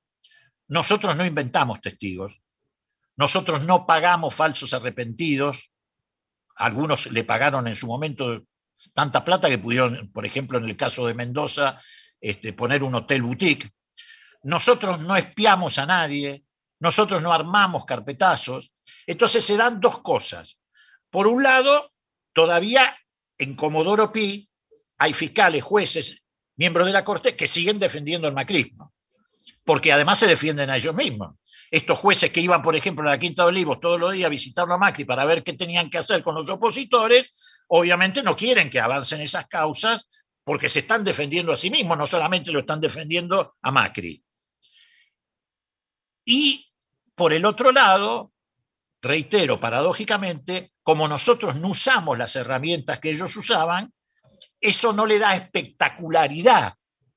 Nosotros no inventamos testigos, nosotros no pagamos falsos arrepentidos, algunos le pagaron en su momento tanta plata que pudieron, por ejemplo, en el caso de Mendoza, este, poner un hotel boutique. Nosotros no espiamos a nadie, nosotros no armamos carpetazos. Entonces se dan dos cosas. Por un lado, todavía en Comodoro Pi hay fiscales, jueces, miembros de la Corte que siguen defendiendo el macrismo, porque además se defienden a ellos mismos. Estos jueces que iban, por ejemplo, a la Quinta de Olivos todos los días a visitar a Macri para ver qué tenían que hacer con los opositores, obviamente no quieren que avancen esas causas porque se están defendiendo a sí mismos, no solamente lo están defendiendo a Macri. Y por el otro lado, reitero, paradójicamente, como nosotros no usamos las herramientas que ellos usaban, eso no le da espectacularidad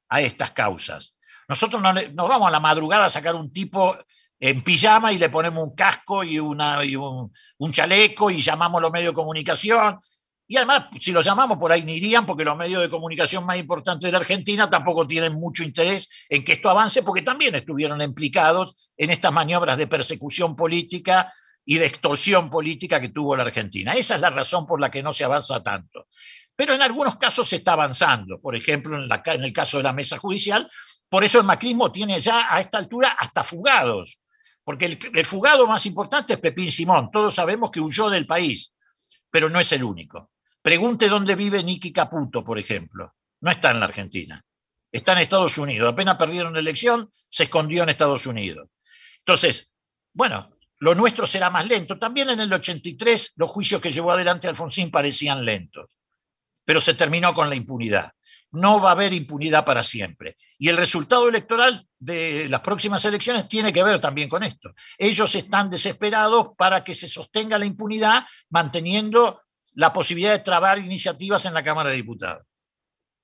a estas causas. Nosotros no, vamos a la madrugada a sacar un tipo en pijama y le ponemos un casco y, una, y un, un, chaleco y llamamos a los medios de comunicación y además, si los llamamos por ahí ni irían, porque los medios de comunicación más importantes de la Argentina tampoco tienen mucho interés en que esto avance, porque también estuvieron implicados en estas maniobras de persecución política y de extorsión política que tuvo la Argentina. Esa es la razón por la que no se avanza tanto. Pero en algunos casos se está avanzando, por ejemplo, en, el caso de la mesa judicial, por eso el macrismo tiene ya a esta altura hasta fugados, porque el, el fugado más importante es Pepín Simón, todos sabemos que huyó del país, pero no es el único. Pregunte dónde vive Nicky Caputo, por ejemplo. No está en la Argentina. Está en Estados Unidos. Apenas perdieron la elección, se escondió en Estados Unidos. Entonces, bueno, lo nuestro será más lento. También en el 83 los juicios que llevó adelante Alfonsín parecían lentos, pero se terminó con la impunidad. No va a haber impunidad para siempre. Y el resultado electoral de las próximas elecciones tiene que ver también con esto. Ellos están desesperados para que se sostenga la impunidad manteniendo la posibilidad de trabar iniciativas en la Cámara de Diputados.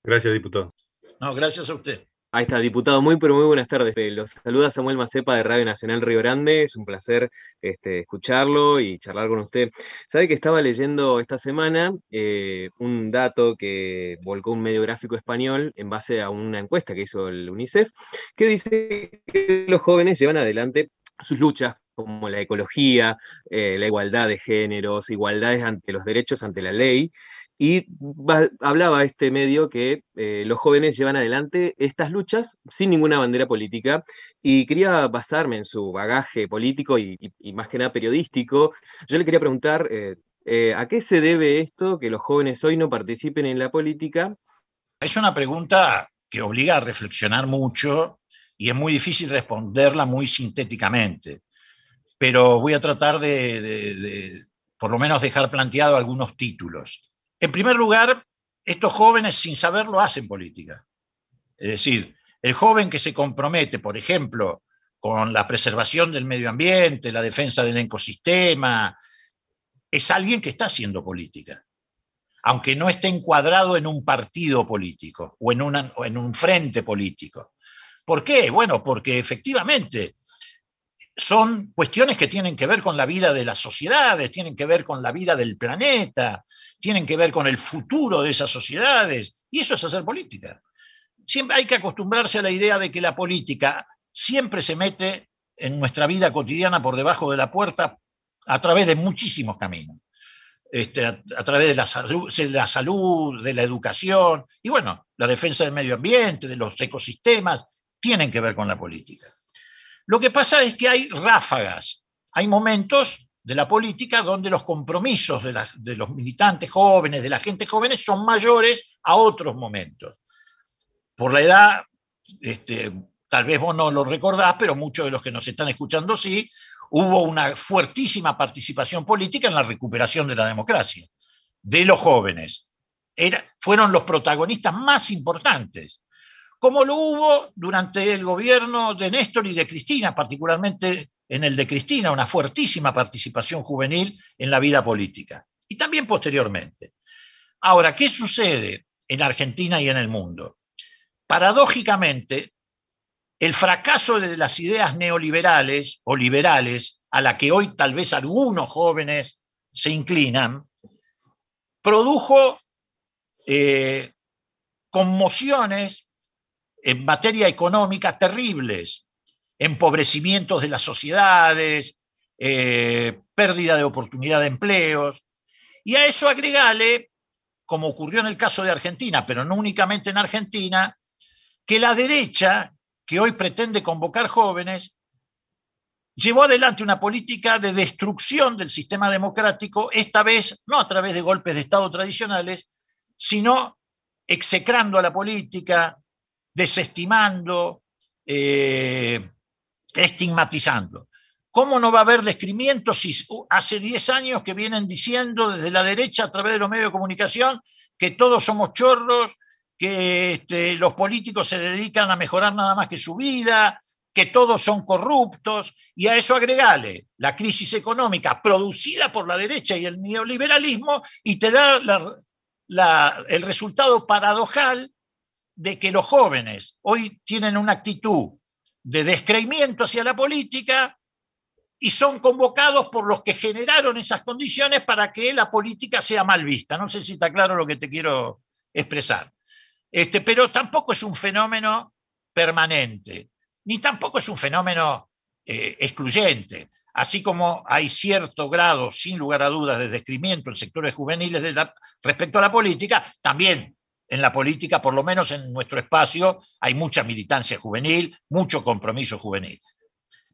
Gracias, diputado. No, gracias a usted. Ahí está, diputado. Muy, pero muy buenas tardes. Eh, los saluda Samuel Macepa de Radio Nacional Río Grande. Es un placer este, escucharlo y charlar con usted. Sabe que estaba leyendo esta semana eh, un dato que volcó un medio gráfico español en base a una encuesta que hizo el UNICEF, que dice que los jóvenes llevan adelante sus luchas como la ecología, eh, la igualdad de géneros, igualdades ante los derechos ante la ley. Y hablaba este medio que eh, los jóvenes llevan adelante estas luchas sin ninguna bandera política y quería basarme en su bagaje político y, más que nada periodístico. Yo le quería preguntar, eh, ¿a qué se debe esto que los jóvenes hoy no participen en la política? Es una pregunta que obliga a reflexionar mucho y es muy difícil responderla muy sintéticamente pero voy a tratar de, por lo menos dejar planteado algunos títulos. En primer lugar, estos jóvenes sin saberlo hacen política. Es decir, el joven que se compromete, por ejemplo, con la preservación del medio ambiente, la defensa del ecosistema, es alguien que está haciendo política, aunque no esté encuadrado en un partido político o en, o en un frente político. ¿Por qué? Bueno, porque efectivamente son cuestiones que tienen que ver con la vida de las sociedades, tienen que ver con la vida del planeta, tienen que ver con el futuro de esas sociedades, y eso es hacer política. Siempre hay que acostumbrarse a la idea de que la política siempre se mete en nuestra vida cotidiana por debajo de la puerta a través de muchísimos caminos. Este, a, través de la, salud, de la salud, de la educación, y bueno, la defensa del medio ambiente, de los ecosistemas, tienen que ver con la política. Lo que pasa es que hay ráfagas, hay momentos de la política donde los compromisos de, los militantes jóvenes, de la gente joven, son mayores a otros momentos. Por la edad, este, tal vez vos no lo recordás, pero muchos de los que nos están escuchando sí, hubo una fuertísima participación política en la recuperación de la democracia, de los jóvenes. fueron los protagonistas más importantes como lo hubo durante el gobierno de Néstor y de Cristina, particularmente en el de Cristina, una fuertísima participación juvenil en la vida política, y también posteriormente. Ahora, ¿qué sucede en Argentina y en el mundo? Paradójicamente, el fracaso de las ideas neoliberales o liberales, a la que hoy tal vez algunos jóvenes se inclinan, produjo eh, conmociones en materia económica terribles, empobrecimientos de las sociedades, eh, pérdida de oportunidad de empleos. Y a eso agregale, como ocurrió en el caso de Argentina, pero no únicamente en Argentina, que la derecha, que hoy pretende convocar jóvenes, llevó adelante una política de destrucción del sistema democrático, esta vez no a través de golpes de Estado tradicionales, sino execrando a la política, desestimando, eh, estigmatizando. ¿Cómo no va a haber descrimiento si hace 10 años que vienen diciendo desde la derecha a través de los medios de comunicación que todos somos chorros, que este, los políticos se dedican a mejorar nada más que su vida, que todos son corruptos, y a eso agregale la crisis económica producida por la derecha y el neoliberalismo, y te da el resultado paradojal de que los jóvenes hoy tienen una actitud de descreimiento hacia la política y son convocados por los que generaron esas condiciones para que la política sea mal vista. No sé si está claro lo que te quiero expresar. Este, pero tampoco es un fenómeno permanente ni tampoco es un fenómeno eh, excluyente. Así como hay cierto grado, sin lugar a dudas, de descrimiento en sectores juveniles respecto a la política, también en la política, por lo menos en nuestro espacio, hay mucha militancia juvenil, mucho compromiso juvenil.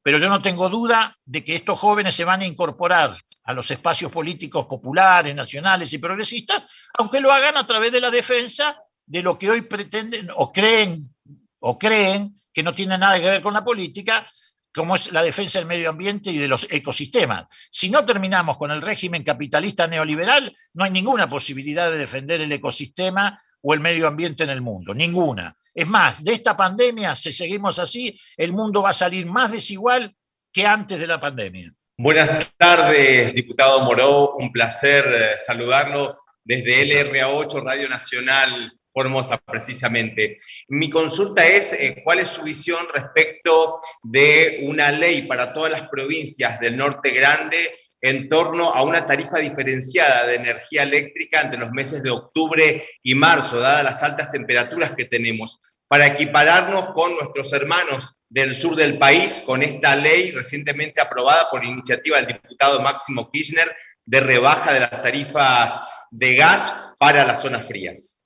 Pero yo no tengo duda de que estos jóvenes se van a incorporar a los espacios políticos populares, nacionales y progresistas, aunque lo hagan a través de la defensa de lo que hoy pretenden o creen o creen que no tiene nada que ver con la política, como es la defensa del medio ambiente y de los ecosistemas. Si no terminamos con el régimen capitalista neoliberal, no hay ninguna posibilidad de defender el ecosistema o el medio ambiente en el mundo, ninguna. Es más, de esta pandemia, si seguimos así, el mundo va a salir más desigual que antes de la pandemia. Buenas tardes, diputado Moró, un placer eh, saludarlo desde LRA8, Radio Nacional Formosa, precisamente. Mi consulta es eh, cuál es su visión respecto de una ley para todas las provincias del norte grande en torno a una tarifa diferenciada de energía eléctrica entre los meses de octubre y marzo, dadas las altas temperaturas que tenemos, para equipararnos con nuestros hermanos del sur del país con esta ley recientemente aprobada por iniciativa del diputado Máximo Kirchner de rebaja de las tarifas de gas para las zonas frías.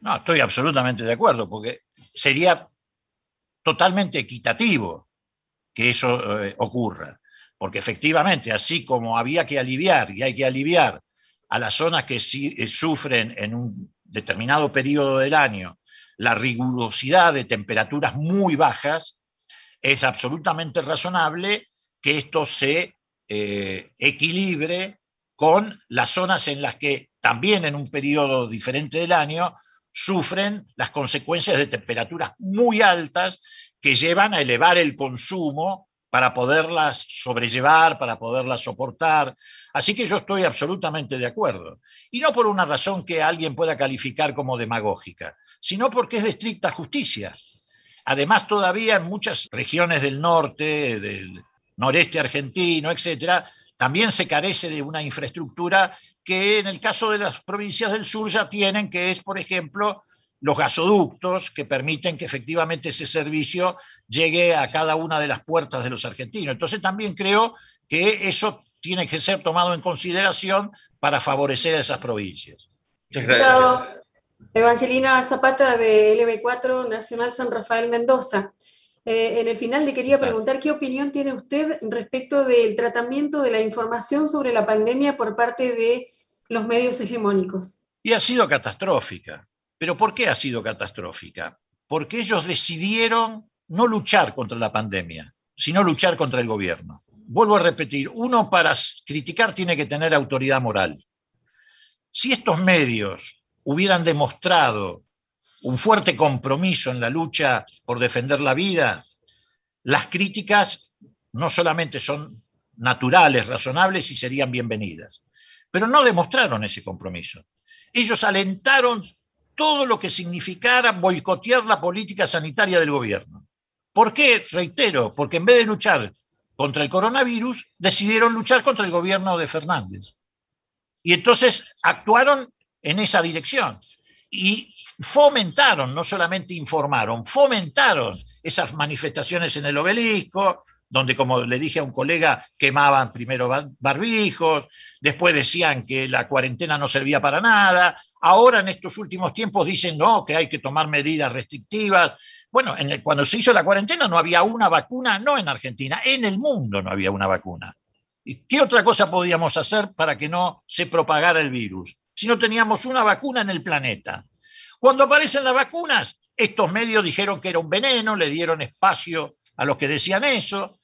No, estoy absolutamente de acuerdo, porque sería totalmente equitativo que eso eh, ocurra, porque efectivamente, así como había que aliviar y hay que aliviar a las zonas que eh, sufren en un determinado periodo del año la rigurosidad de temperaturas muy bajas, es absolutamente razonable que esto se eh, equilibre con las zonas en las que también en un periodo diferente del año sufren las consecuencias de temperaturas muy altas que llevan a elevar el consumo para poderlas sobrellevar, para poderlas soportar. Así que yo estoy absolutamente de acuerdo. Y no por una razón que alguien pueda calificar como demagógica, sino porque es de estricta justicia. Además, todavía en muchas regiones del norte, del noreste argentino, etcétera, también se carece de una infraestructura que en el caso de las provincias del sur ya tienen, que es, por ejemplo, los gasoductos que permiten que efectivamente ese servicio llegue a cada una de las puertas de los argentinos. Entonces también creo que eso tiene que ser tomado en consideración para favorecer a esas provincias. Muchas Evangelina Zapata de LB4 Nacional San Rafael Mendoza. Eh, en el final le quería preguntar qué opinión tiene usted respecto del tratamiento de la información sobre la pandemia por parte de los medios hegemónicos. Y ha sido catastrófica. ¿Pero por qué ha sido catastrófica? Porque ellos decidieron no luchar contra la pandemia, sino luchar contra el gobierno. Vuelvo a repetir, uno para criticar tiene que tener autoridad moral. Si estos medios hubieran demostrado un fuerte compromiso en la lucha por defender la vida, las críticas no solamente son naturales, razonables y serían bienvenidas, pero no demostraron ese compromiso. Ellos alentaron todo lo que significara boicotear la política sanitaria del gobierno. ¿Por qué? Reitero, porque en vez de luchar contra el coronavirus, decidieron luchar contra el gobierno de Fernández. Y entonces actuaron en esa dirección. Y fomentaron, no solamente informaron, fomentaron esas manifestaciones en el obelisco, donde, como le dije a un colega, quemaban primero barbijos, después decían que la cuarentena no servía para nada, ahora en estos últimos tiempos dicen no, que hay que tomar medidas restrictivas. Bueno, cuando se hizo la cuarentena no había una vacuna, no en Argentina, en el mundo no había una vacuna. ¿Y qué otra cosa podíamos hacer para que no se propagara el virus? Si no teníamos una vacuna en el planeta. Cuando aparecen las vacunas, estos medios dijeron que era un veneno, le dieron espacio a los que decían eso.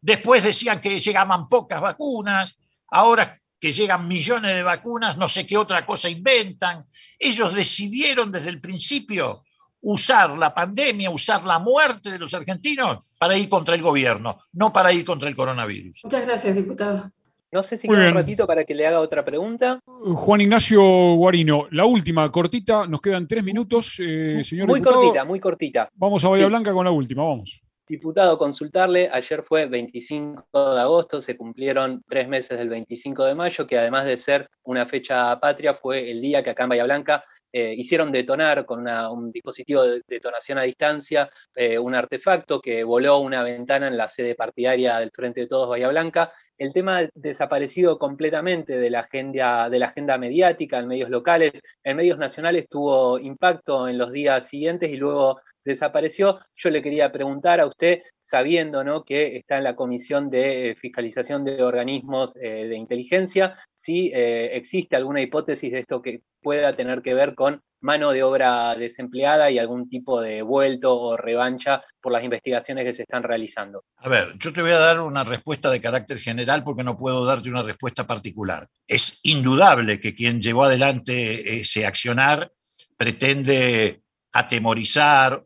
Después decían que llegaban pocas vacunas, ahora que llegan millones de vacunas, no sé qué otra cosa inventan. Ellos decidieron desde el principio usar la pandemia, usar la muerte de los argentinos para ir contra el gobierno, no para ir contra el coronavirus. Muchas gracias, diputado. No sé si queda un ratito para que le haga otra pregunta. Juan Ignacio Guarino, la última, cortita, nos quedan tres minutos, eh, señor Muy cortita, muy cortita. Vamos a Bahía Blanca con la última, vamos. Diputado, consultarle, ayer fue 25 de agosto, se cumplieron tres meses del 25 de mayo, que además de ser una fecha patria, fue el día que acá en Bahía Blanca eh, hicieron detonar con un dispositivo de detonación a distancia eh, un artefacto que voló una ventana en la sede partidaria del Frente de Todos Bahía Blanca. El tema desaparecido completamente de la, agenda, de la agenda mediática en medios locales, en medios nacionales tuvo impacto en los días siguientes y luego desapareció. Yo le quería preguntar a usted, sabiendo que está en la Comisión de Fiscalización de Organismos eh, de Inteligencia, si eh, existe alguna hipótesis de esto que pueda tener que ver con mano de obra desempleada y algún tipo de vuelto o revancha por las investigaciones que se están realizando. A ver, yo te voy a dar una respuesta de carácter general porque no puedo darte una respuesta particular. Es indudable que quien llevó adelante ese accionar pretende atemorizar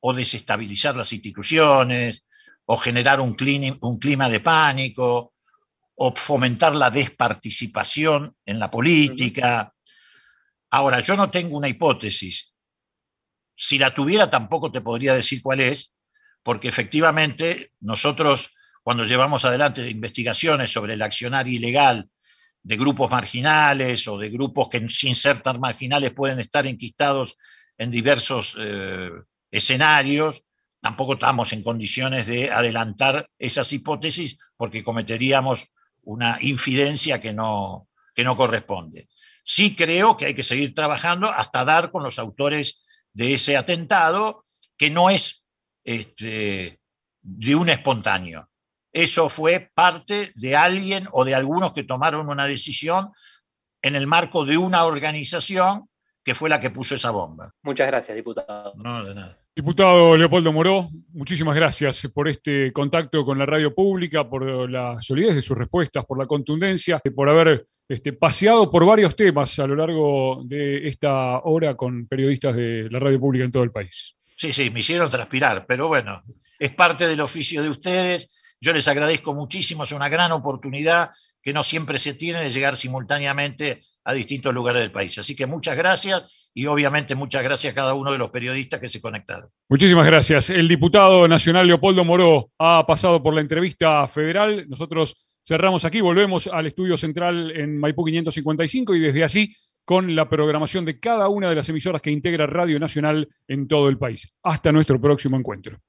o desestabilizar las instituciones, o generar un clima, de pánico, o fomentar la desparticipación en la política. Ahora, yo no tengo una hipótesis. Si la tuviera, tampoco te podría decir cuál es, porque efectivamente nosotros, cuando llevamos adelante investigaciones sobre el accionar ilegal de grupos marginales o de grupos que sin ser tan marginales pueden estar enquistados en diversos eh, escenarios, tampoco estamos en condiciones de adelantar esas hipótesis porque cometeríamos una infidencia que no, que no corresponde. Sí creo que hay que seguir trabajando hasta dar con los autores de ese atentado, que no es este, de un espontáneo. Eso fue parte de alguien o de algunos que tomaron una decisión en el marco de una organización que fue la que puso esa bomba. Muchas gracias, diputado. No, de nada. Diputado Leopoldo Moró, muchísimas gracias por este contacto con la radio pública, por la solidez de sus respuestas, por la contundencia, por haber este, paseado por varios temas a lo largo de esta hora con periodistas de la radio pública en todo el país. Sí, sí, me hicieron transpirar, pero bueno, es parte del oficio de ustedes yo les agradezco muchísimo, es una gran oportunidad que no siempre se tiene de llegar simultáneamente a distintos lugares del país. Así que muchas gracias y obviamente muchas gracias a cada uno de los periodistas que se conectaron. Muchísimas gracias. El diputado nacional Leopoldo Moró ha pasado por la entrevista federal. Nosotros cerramos aquí, volvemos al estudio central en Maipú 555 y desde allí con la programación de cada una de las emisoras que integra Radio Nacional en todo el país. Hasta nuestro próximo encuentro.